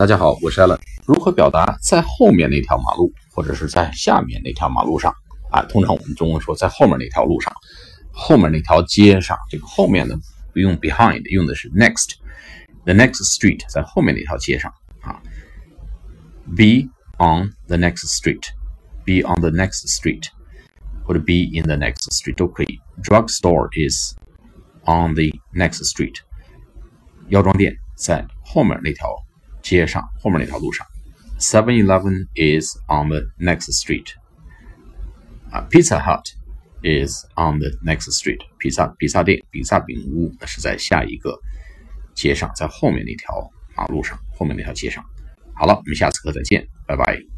大家好，我是 Allen。如何表达在后面那条马路，或者是在下面那条马路上啊？通常我们中文说在后面那条路上，后面那条街上。这个后面呢不用 behind，用的是 next。The next street 在后面那条街上啊。Be on the next street。Be on the next street，或者 be in the next street 都可以。Drugstore is on the next street。药妆店在后面那条。 街上后面那条路上，Seven Eleven is on the next street。啊，Pizza Hut is on the next street。披萨披萨店、披萨饼屋那是在下一个街上，在后面那条马路上，后面那条街上。好了，我们下次课再见，拜拜。